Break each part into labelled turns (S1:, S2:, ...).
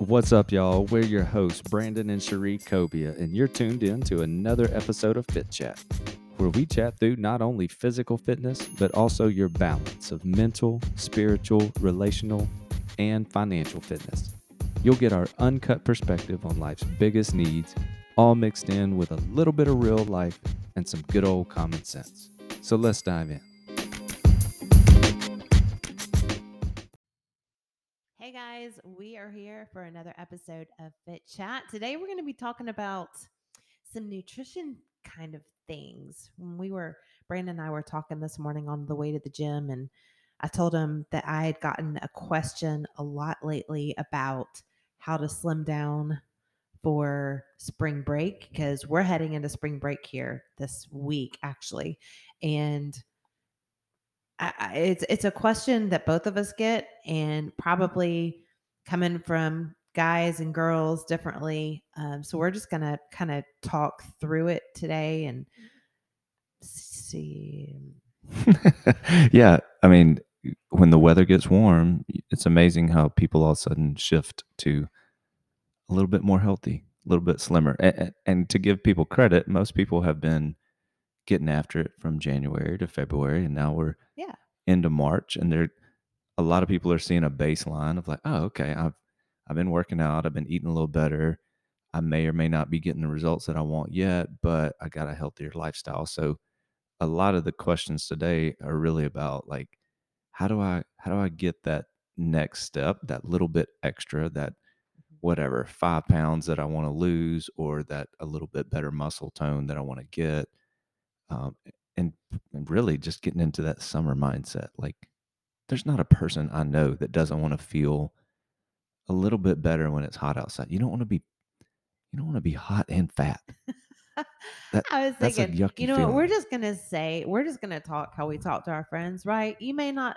S1: What's up, y'all? We're your hosts, Brandon and Cherie Cobia, and you're tuned in to another episode of Fit Chat, where we chat through not only physical fitness, but also your balance of mental, spiritual, relational, and financial fitness. You'll get our uncut perspective on life's biggest needs, all mixed in with a little bit of real life and some good old common sense. So let's dive in.
S2: We are here for another episode of Fit Chat. Today we're going to be talking about some nutrition kind of things. When we were, Brandon and I were talking this morning on the way to the gym, and I told him that I had gotten a question a lot lately about how to slim down for spring break because we're heading into spring break here this week, actually. And I, it's it's a question that both of us get, and probably coming from guys and girls differently. Um, so we're just gonna kind of talk through it today and see.
S1: yeah, I mean, when the weather gets warm, it's amazing how people all of a sudden shift to a little bit more healthy, a little bit slimmer. And, and to give people credit, most people have been getting after it from January to February, and now we're
S2: Yeah.
S1: into March, and there a lot of people are seeing a baseline of like, oh, okay, I've I've been working out, I've been eating a little better. I may or may not be getting the results that I want yet, but I got a healthier lifestyle. So a lot of the questions today are really about like how do I how do I get that next step, that little bit extra, that whatever, five pounds that I want to lose or that a little bit better muscle tone that I want to get. Um, and, and really just getting into that summer mindset. Like there's not a person I know that doesn't want to feel a little bit better when it's hot outside. You don't want to be you don't want to be hot and fat. That-
S2: I was thinking, you know, what, we're just gonna say, we're just gonna talk how we talk to our friends, right? You may not,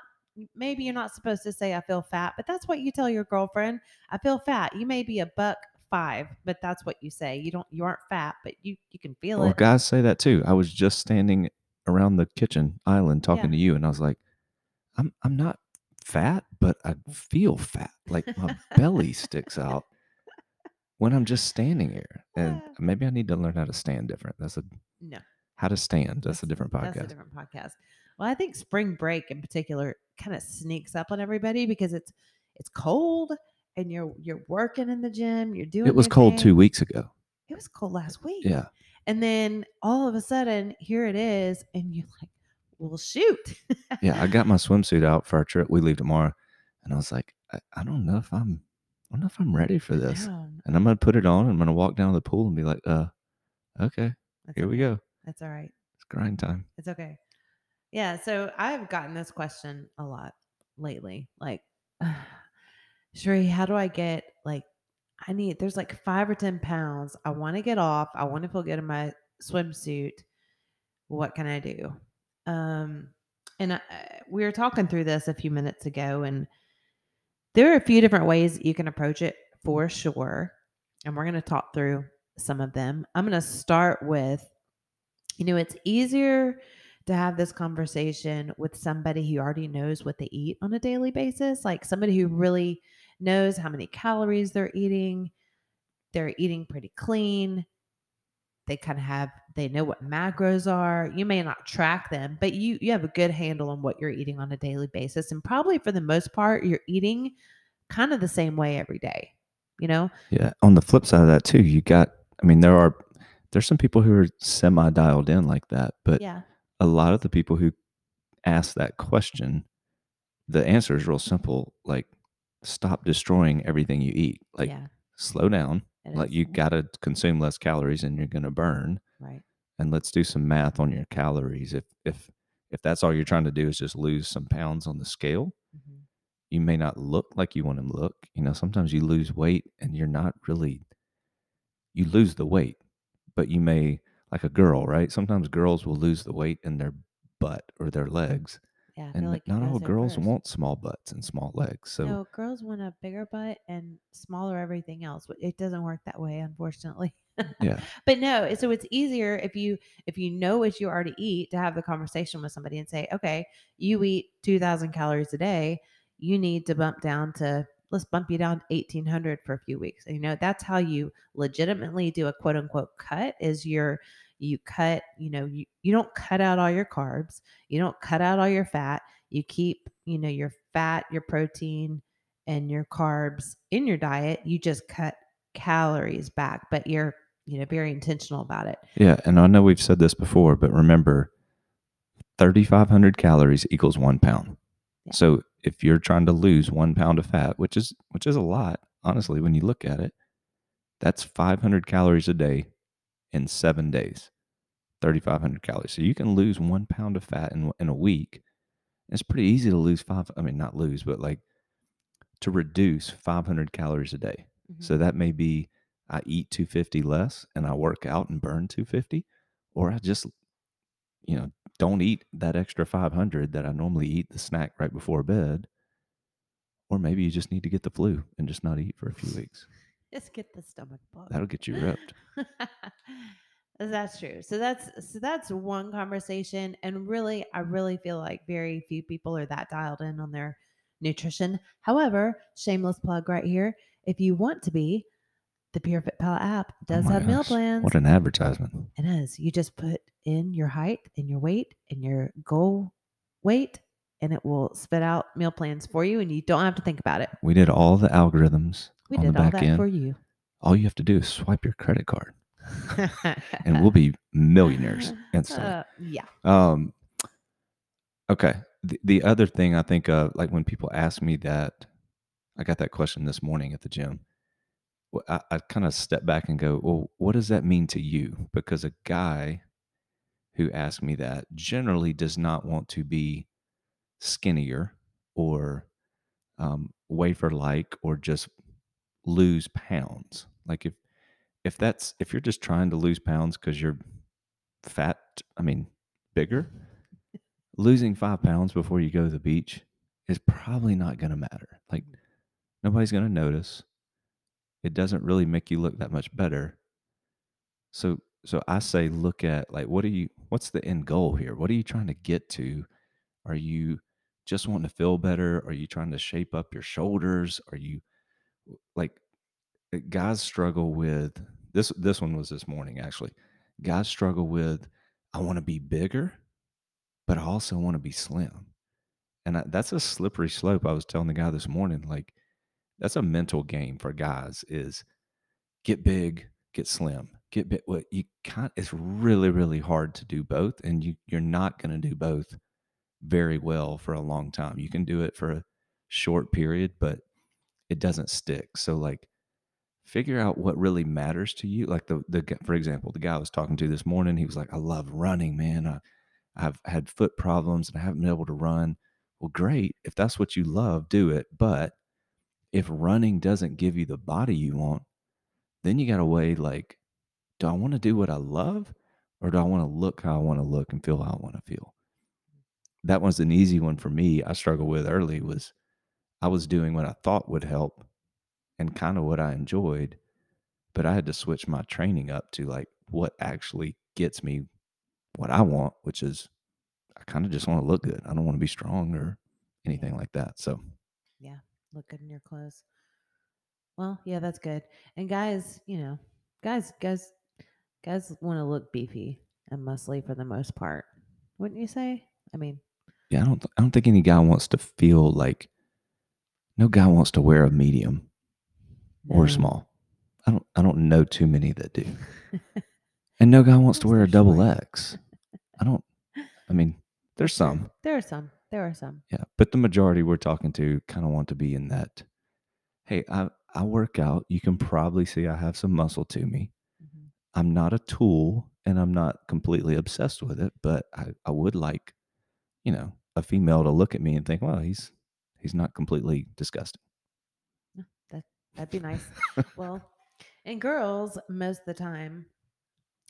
S2: maybe you're not supposed to say I feel fat, but that's what you tell your girlfriend. I feel fat. You may be a buck five, but that's what you say. You don't, you aren't fat, but you you can feel
S1: Well,
S2: it.
S1: guys say that too. I was just standing around the kitchen island talking
S2: Yeah.
S1: to you, and I was like, "I'm I'm not fat, but I feel fat. Like my belly sticks out when I'm just standing here." And maybe I need to learn how to stand different. That's a
S2: No.
S1: how to stand. That's a different
S2: That's a
S1: podcast.
S2: different podcast. Well, I think spring break in particular kind of sneaks up on everybody because it's it's cold and you're you're working in the gym. You're doing.
S1: It was cold
S2: thing.
S1: two weeks ago.
S2: It was cold last week.
S1: Yeah.
S2: And then all of a sudden, here it is, and you're like, "Well, shoot."
S1: Yeah. I got my swimsuit out for our trip. We leave tomorrow, and I was like, I, I don't know if I'm I don't know if I'm ready for this. And I'm gonna put it on. and I'm gonna walk down to the pool and be like, uh, okay,
S2: that's
S1: here we go.
S2: That's all right.
S1: It's grind time.
S2: It's okay. Yeah. So I've gotten this question a lot lately. Like, Cherie, how do I get like, I need, there's like five or 10 pounds. I want to get off. I want to feel good in my swimsuit. What can I do? Um, and I, we were talking through this a few minutes ago, and there are a few different ways you can approach it for sure. And we're going to talk through some of them. I'm going to start with, you know, it's easier to have this conversation with somebody who already knows what they eat on a daily basis, like somebody who really knows how many calories they're eating. They're eating pretty clean. They kind of have they know what macros are. You may not track them, but you you have a good handle on what you're eating on a daily basis and probably for the most part you're eating kind of the same way every day. You know?
S1: Yeah. On the flip side of that too, you got. I mean, there are there's some people who are semi dialed in like that, but
S2: Yeah.
S1: a lot of the people who ask that question, the answer is real simple. Like, stop destroying everything you eat. Like,
S2: yeah.
S1: slow down. Like, you got to consume less calories and you're going to burn.
S2: right.
S1: And let's do some math on your calories. If if if that's all you're trying to do is just lose some pounds on the scale,
S2: Mhm.
S1: you may not look like you want to look. You know, sometimes you lose weight and you're not really, you lose the weight, but you may, like a girl, right? Sometimes girls will lose the weight in their butt or their legs.
S2: Yeah. I
S1: And
S2: feel like
S1: not all girls
S2: first.
S1: want small butts and small legs. So,
S2: no, girls want a bigger butt and smaller everything else. but It doesn't work that way, unfortunately.
S1: yeah.
S2: but no, so it's easier if you if you know what you already eat to have the conversation with somebody and say, okay, you eat two thousand calories a day. You need to bump down to let's bump you down 1800 for a few weeks. And, you know, that's how you legitimately do a quote unquote cut is your you cut, you know, you, you don't cut out all your carbs, you don't cut out all your fat, you keep, you know, your fat, your protein, and your carbs in your diet. You just cut calories back, but you're, you know, very intentional about it.
S1: Yeah, and I know we've said this before, but remember 3500 calories equals 1 pound.
S2: Yeah.
S1: So if you're trying to lose 1 pound of fat, which is which is a lot, honestly when you look at it, that's 500 calories a day in 7 days. 3500 calories. So you can lose 1 pound of fat in in a week. It's pretty easy to lose 5 I mean not lose, but like to reduce 500 calories a day.
S2: Mhm.
S1: So that may be I eat 250 less and I work out and burn 250 or I just you know, don't eat that extra 500 that I normally eat the snack right before bed. Or maybe you just need to get the flu and just not eat for a few weeks.
S2: Just get the stomach bug.
S1: That'll get you ripped.
S2: that's true. So that's so that's one conversation and really I really feel like very few people are that dialed in on their nutrition. However, shameless plug right here, if you want to be, the Pure Fit Pal app
S1: Oh
S2: does
S1: my
S2: have meal plans.
S1: What an advertisement.
S2: It is. You just put in your height and your weight and your goal weight, and it will spit out meal plans for you, and you don't have to think about it.
S1: We did all the algorithms
S2: We
S1: on
S2: did
S1: the
S2: all that
S1: end.
S2: for you.
S1: All you have to do is swipe your credit card and we'll be millionaires instantly.
S2: Uh, yeah.
S1: Um, okay. The, the other thing I think of, like when people ask me that, I got that question this morning at the gym. I, I kind of step back and go, well, what does that mean to you? Because a guy who asked me that generally does not want to be skinnier or um, wafer like or just lose pounds. Like if if that's if you're just trying to lose pounds because you're fat, I mean bigger, losing five pounds before you go to the beach is probably not going to matter. Like mm. nobody's going to notice. It doesn't really make you look that much better. So so I say look at like what are you what's the end goal here? What are you trying to get to? Are you just wanting to feel better? Are you trying to shape up your shoulders? Are you like uh, guys struggle with this this one was this morning actually. Guys struggle with I want to be bigger, but I also want to be slim. And I, that's a slippery slope. I was telling the guy this morning like that's a mental game for guys is get big, get slim. Get big. What you can't it's really really hard to do both and you you're not going to do both very well for a long time. You can do it for a short period, but it doesn't stick. So like figure out what really matters to you. Like the the for example, the guy I was talking to this morning, he was like, "I love running, man. I, I've had foot problems and I haven't been able to run." Well, great. If that's what you love, do it. But if running doesn't give you the body you want, then you got to weigh like, do I want to do what I love, or do I want to look how I want to look and feel how I want to feel? That was an easy one for me. I struggled with early was I was doing what I thought would help and kind of what I enjoyed, but I had to switch my training up to like what actually gets me what I want, which is I kind of just want to look good. I don't want to be strong or anything like that. So,
S2: Yeah. Look good in your clothes. Well, yeah, that's good. And guys, you know, guys, guys, guys want to look beefy and muscly for the most part, wouldn't you say? I mean,
S1: yeah, I don't I don't think any guy wants to feel like no guy wants to wear a medium or small. I don't I don't know too many that do. And no guy wants to wear a double. X. I don't I mean, there's some.
S2: There are some. There are some.
S1: Yeah, but the majority we're talking to kind of want to be in that. Hey, I I work out. You can probably see I have some muscle to me.
S2: Mhm.
S1: I'm not a tool, and I'm not completely obsessed with it. But I I would like, you know, a female to look at me and think, well, he's he's not completely disgusting.
S2: That that'd be nice. well, and girls, most of the time,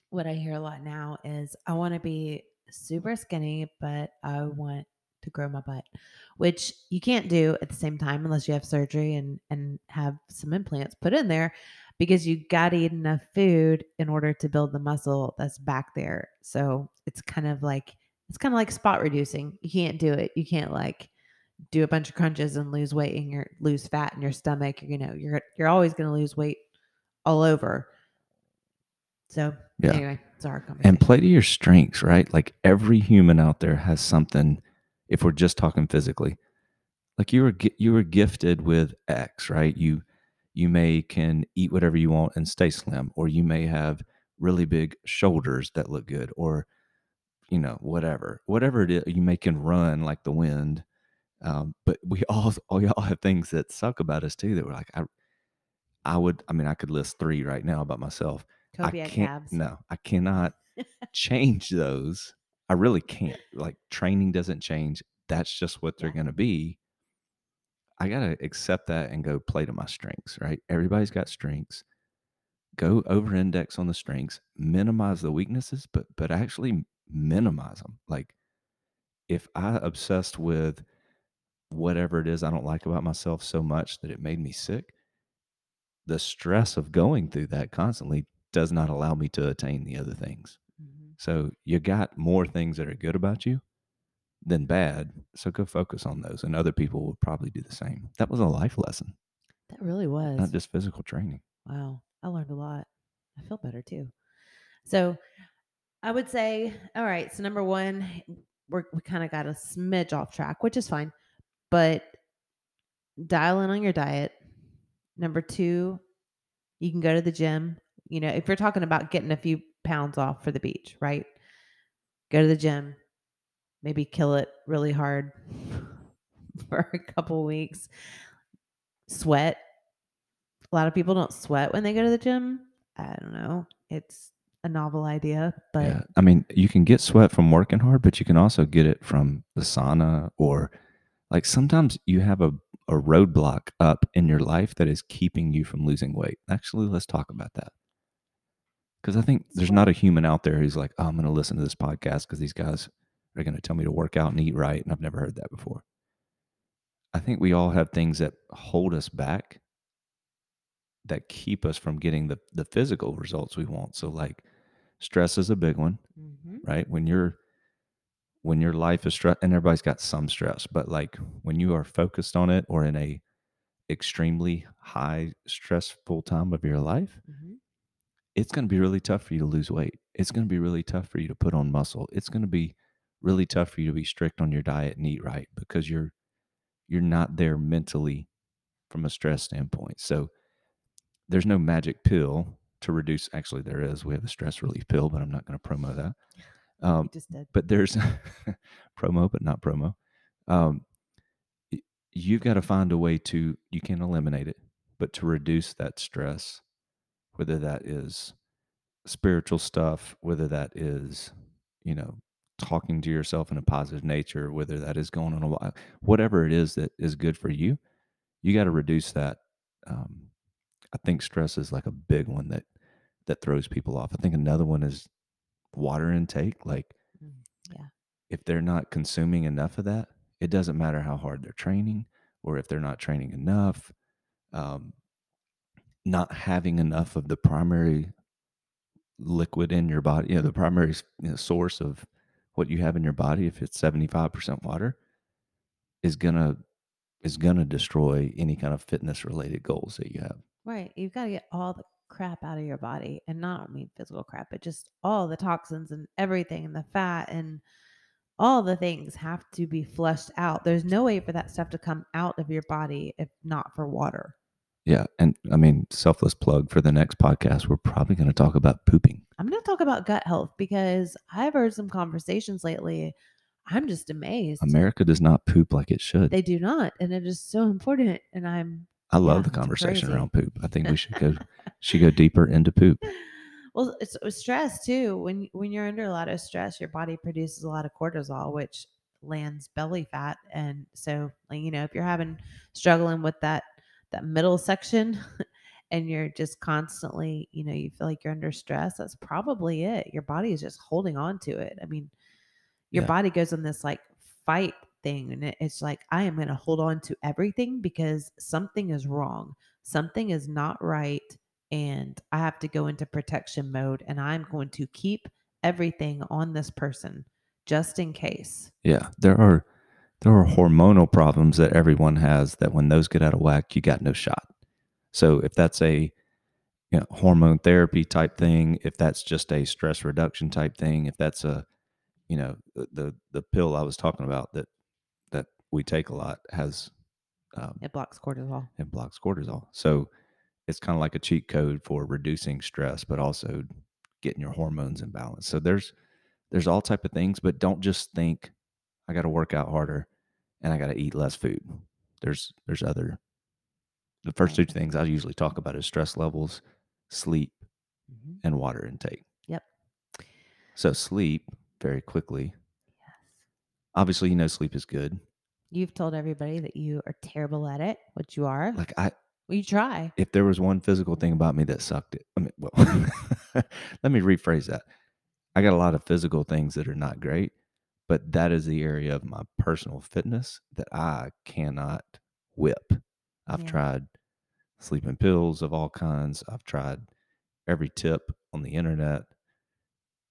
S2: what I hear a lot now is I want to be super skinny, but I want to grow my butt, which you can't do at the same time unless you have surgery and and have some implants put in there because you got to eat enough food in order to build the muscle that's back there. So it's kind of like it's kind of like spot reducing. You can't do it. You can't like do a bunch of crunches and lose weight and you lose fat in your stomach, you know, you're you're always going to lose weight all over. So
S1: Yeah.
S2: anyway, it's hard conversation.
S1: and play to your strengths, right? Like every human out there has something. If we're just talking physically, like you were you were gifted with X, right? You you may can eat whatever you want and stay slim, or you may have really big shoulders that look good, or you know whatever whatever it is. You may can run like the wind. Um, but we all all y'all have things that suck about us too. That we're like I I would I mean I could list three right now about myself. I can't.
S2: calves.
S1: No, I cannot change those. I really can't. Like training doesn't change. That's just what they're
S2: Yeah.
S1: going to be. I got to accept that and go play to my strengths, right? Everybody's got strengths. Go over index on the strengths, minimize the weaknesses, but but actually minimize them. Like if I obsessed with whatever it is I don't like about myself so much that it made me sick, the stress of going through that constantly does not allow me to attain the other things.
S2: Mhm.
S1: So you got more things that are good about you than bad. So go focus on those. And other people will probably do the same. That was a life lesson,
S2: That really was.
S1: not just physical training.
S2: Wow, I learned a lot. I feel better too. So I would say, all right. So number one, we're, we kind of got a smidge off track, which is fine, but dial in on your diet. Number two, you can go to the gym. You know, if you're talking about getting a few pounds off for the beach, right? Go to the gym, maybe kill it really hard for a couple weeks. Sweat. A lot of people don't sweat when they go to the gym. I don't know. It's a novel idea, but
S1: yeah. I mean, you can get sweat from working hard, but you can also get it from the sauna or like sometimes you have a, a roadblock up in your life that is keeping you from losing weight. Actually, let's talk about that. Because I think there's not a human out there who's like, oh, I'm going to listen to this podcast because these guys are going to tell me to work out and eat right. And I've never heard that before. I think we all have things that hold us back that keep us from getting the, the physical results we want. So, like, stress is a big one
S2: Mhm.
S1: right? When you're when your life is stress, and everybody's got some stress, but like when you are focused on it or in a extremely high stressful time of your life,
S2: Mhm.
S1: it's going to be really tough for you to lose weight. It's going to be really tough for you to put on muscle. It's going to be really tough for you to be strict on your diet and eat right because you're you're not there mentally from a stress standpoint. So there's no magic pill to reduce. Actually, there is. We have a stress relief pill, but I'm not going to promo that. Um,
S2: just did.
S1: but there's promo, but not promo. Um, you've got to find a way to you can eliminate it, but to reduce that stress, whether that is spiritual stuff, whether that is you know talking to yourself in a positive nature, whether that is going on a while, whatever it is that is good for you, you got to reduce that. Um, I think stress is like a big one that that throws people off. I think another one is water intake. Like
S2: Mm, yeah.
S1: if they're not consuming enough of that, it doesn't matter how hard they're training or if they're not training enough. Um, not having enough of the primary liquid in your body, you know, the primary you know, source of what you have in your body, if it's 75% water, is gonna is gonna destroy any kind of fitness related goals that you have.
S2: Right. You've got to get all the crap out of your body and not I mean physical crap, but just all the toxins and everything and the fat and all the things have to be flushed out. There's no way for that stuff to come out of your body if not for water.
S1: Yeah. And I mean, selfless plug for the next podcast, we're probably going to talk about pooping.
S2: I'm going to talk about gut health because I've heard some conversations lately. I'm just amazed.
S1: America does not poop like it should.
S2: They do not. And it is so important. And I'm
S1: I love
S2: yeah,
S1: the conversation around poop. I think we should go should go deeper into poop.
S2: well it's stress too when when you're under a lot of stress your body produces a lot of cortisol which lands belly fat and so like you know if you're having struggling with that that middle section and you're just constantly you know you feel like you're under stress that's probably it your body is just holding on to it i mean your
S1: Yeah.
S2: body goes on this like fight thing and it's like i am going to hold on to everything because something is wrong something is not right and i have to go into protection mode and i'm going to keep everything on this person just in case
S1: Yeah. There are there are hormonal problems that everyone has that when those get out of whack, you got no shot. So if that's a you know, hormone therapy type thing, if that's just a stress reduction type thing, if that's a you know the the, pill I was talking about that we take a lot has um,
S2: It blocks cortisol.
S1: it blocks cortisol. So it's kind of like a cheat code for reducing stress, but also getting your hormones in balance. So there's there's all type of things, but don't just think I got to work out harder and I got to eat less food. There's there's other the first two things I usually talk about is stress levels, sleep,
S2: Mhm.
S1: and water intake.
S2: Yep.
S1: So sleep very quickly.
S2: Yes.
S1: Obviously, you know sleep is good.
S2: You've told everybody that you are terrible at it, which you are.
S1: Like I
S2: well, you try.
S1: if there was one physical thing about me that sucked it, I mean, well, let me rephrase that. I got a lot of physical things that are not great, but that is the area of my personal fitness that I cannot whip. I've
S2: Yeah.
S1: tried sleeping pills of all kinds. I've tried every tip on the internet.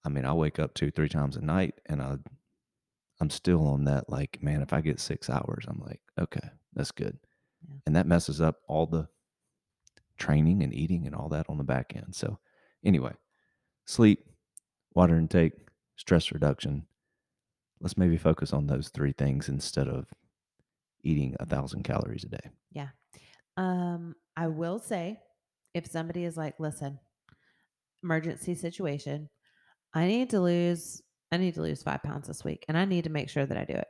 S1: I mean, I wake up two, three times a night and I I'm still on that like, man, if I get six hours, I'm like, okay, that's good.
S2: Yeah.
S1: And that messes up all the training and eating and all that on the back end. So anyway, sleep, water intake, stress reduction. Let's maybe focus on those three things instead of eating a thousand calories a day.
S2: Yeah. Um, I will say if somebody is like, listen, emergency situation, I need to lose, I need to lose five pounds this week and I need to make sure that I do it.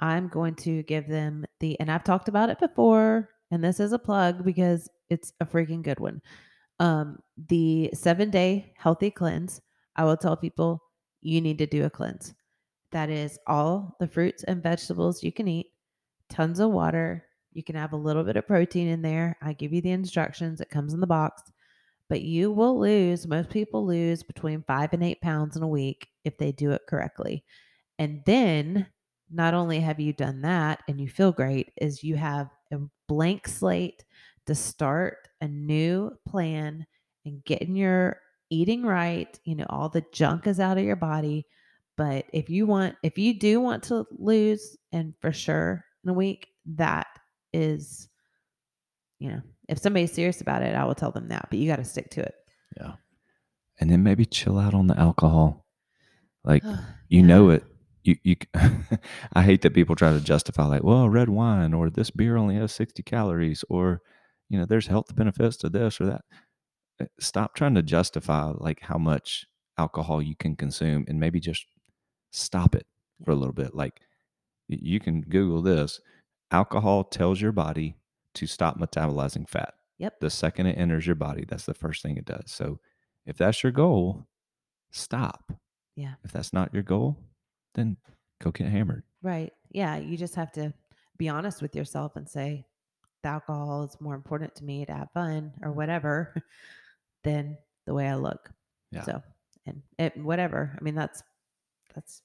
S2: I'm going to give them the, and I've talked about it before, and this is a plug because it's a freaking good one. Um, the seven day healthy cleanse. I will tell people you need to do a cleanse. That is all the fruits and vegetables you can eat, tons of water. You can have a little bit of protein in there. I give you the instructions, it comes in the box. But you will lose, most people lose between five and eight pounds in a week if they do it correctly. And then not only have you done that and you feel great, is you have a blank slate to start a new plan and getting your eating right. You know, all the junk is out of your body. But if you want, if you do want to lose, and for sure in a week, that is, you know, if somebody's serious about it, I will tell them that. But you got to stick to it.
S1: Yeah. And then maybe chill out on the alcohol. Like you know it. You you I hate that people try to justify like, well, red wine or this beer only has 60 calories or you know, there's health benefits to this or that. Uh, Stop trying to justify like how much alcohol you can consume and maybe just stop it for a little bit. Like you can Google this. Alcohol tells your body to stop metabolizing fat.
S2: Yep.
S1: The second it enters your body, that's the first thing it does. So if that's your goal, stop.
S2: Yeah.
S1: If that's not your goal, then go get hammered.
S2: Right. Yeah. You just have to be honest with yourself and say, the alcohol is more important to me to have fun or whatever than the way I look.
S1: Yeah.
S2: So, and it, whatever. I mean, that's, that's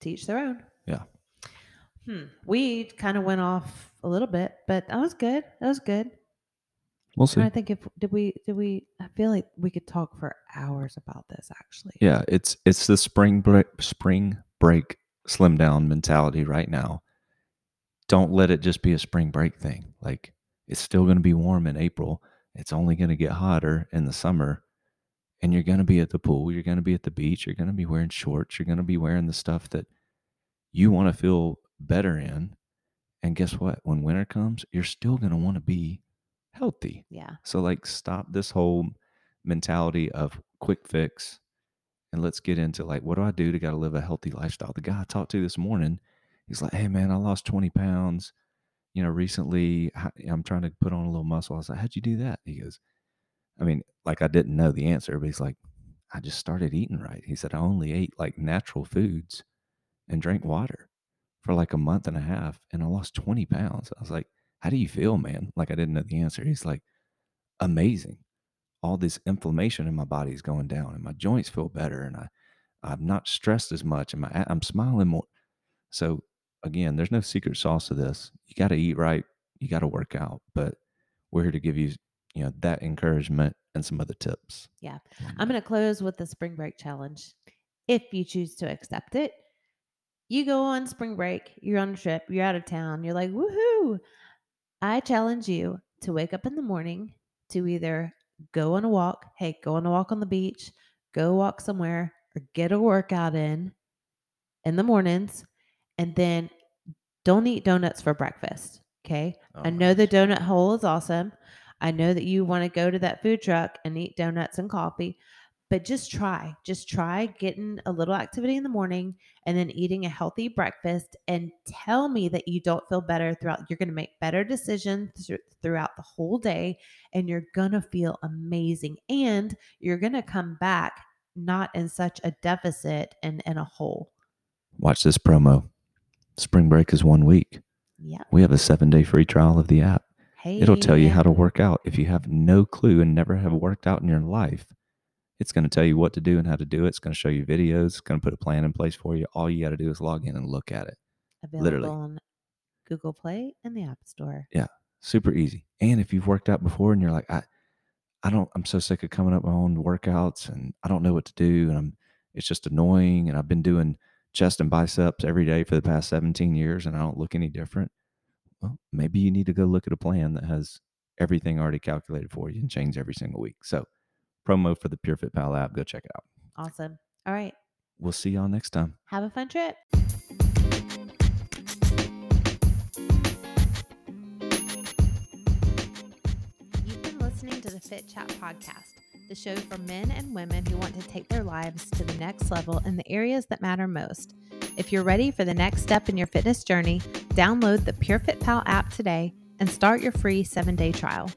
S2: teach their own.
S1: Yeah.
S2: Hmm. We kind of went off a little bit, but that was good. That was good.
S1: We'll see.
S2: to think if, did we, did we, I feel like we could talk for hours about this actually.
S1: Yeah, it's it's the spring break spring break slim down mentality right now. Don't let it just be a spring break thing. Like it's still going to be warm in April. It's only going to get hotter in the summer. And you're going to be at the pool, you're going to be at the beach, you're going to be wearing shorts, you're going to be wearing the stuff that you want to feel better in. And guess what? When winter comes, you're still going to want to be healthy.
S2: Yeah.
S1: So like stop this whole mentality of quick fix and let's get into like what do I do to gotta live a healthy lifestyle? The guy I talked to this morning, he's like, Hey man, I lost 20 pounds, you know, recently. I'm trying to put on a little muscle. I was like, How'd you do that? He goes, I mean, like I didn't know the answer, but he's like, I just started eating right. He said, I only ate like natural foods and drank water for like a month and a half and I lost 20 pounds. I was like, How do you feel, man? Like I didn't know the answer. He's like, Amazing. All this inflammation in my body is going down and my joints feel better and I, I'm not stressed as much and my, I'm smiling more. So again, there's no secret sauce to this. You got to eat right. You got to work out, but we're here to give you, you know, that encouragement and some other tips.
S2: Yeah. I'm going to close with the spring break challenge. If you choose to accept it, You go on spring break, you're on a trip, you're out of town, you're like, woohoo. I challenge you to wake up in the morning to either go on a walk, hey, go on a walk on the beach, go walk somewhere, or get a workout in in the mornings, and then don't eat donuts for breakfast. Okay.
S1: Oh
S2: I know the donut hole is awesome. I know that you want to go to that food truck and eat donuts and coffee, but just try. Just try getting a little activity in the morning and then eating a healthy breakfast and tell me that you don't feel better throughout. You're going to make better decisions thr- throughout the whole day and you're going to feel amazing and you're going to come back not in such a deficit and in a hole.
S1: Watch this promo. Spring break is one week.
S2: Yep.
S1: We have a seven day free trial of the app.
S2: Hey.
S1: It'll tell you how to work out. If you have no clue and never have worked out in your life, it's going to tell you what to do and how to do it. It's going to show you videos. It's going to put a plan in place for you. All you got to do is log in and look at it.
S2: available
S1: Literally.
S2: on Google Play and the App Store.
S1: Yeah, super easy. And if you've worked out before and you're like, I, I don't, I'm so sick of coming up my own workouts and I don't know what to do. And I'm, it's just annoying. And I've been doing chest and biceps every day for the past 17 years and I don't look any different. Well, maybe you need to go look at a plan that has everything already calculated for you and change every single week. So, promo for the Pure Fit Pal app. Go check it out.
S2: Awesome. All right.
S1: We'll see y'all next time.
S2: Have a fun trip. You've been listening to the Fit Chat podcast, the show for men and women who want to take their lives to the next level in the areas that matter most. If you're ready for the next step in your fitness journey, download the Pure Fit Pal app today and start your free seven day trial.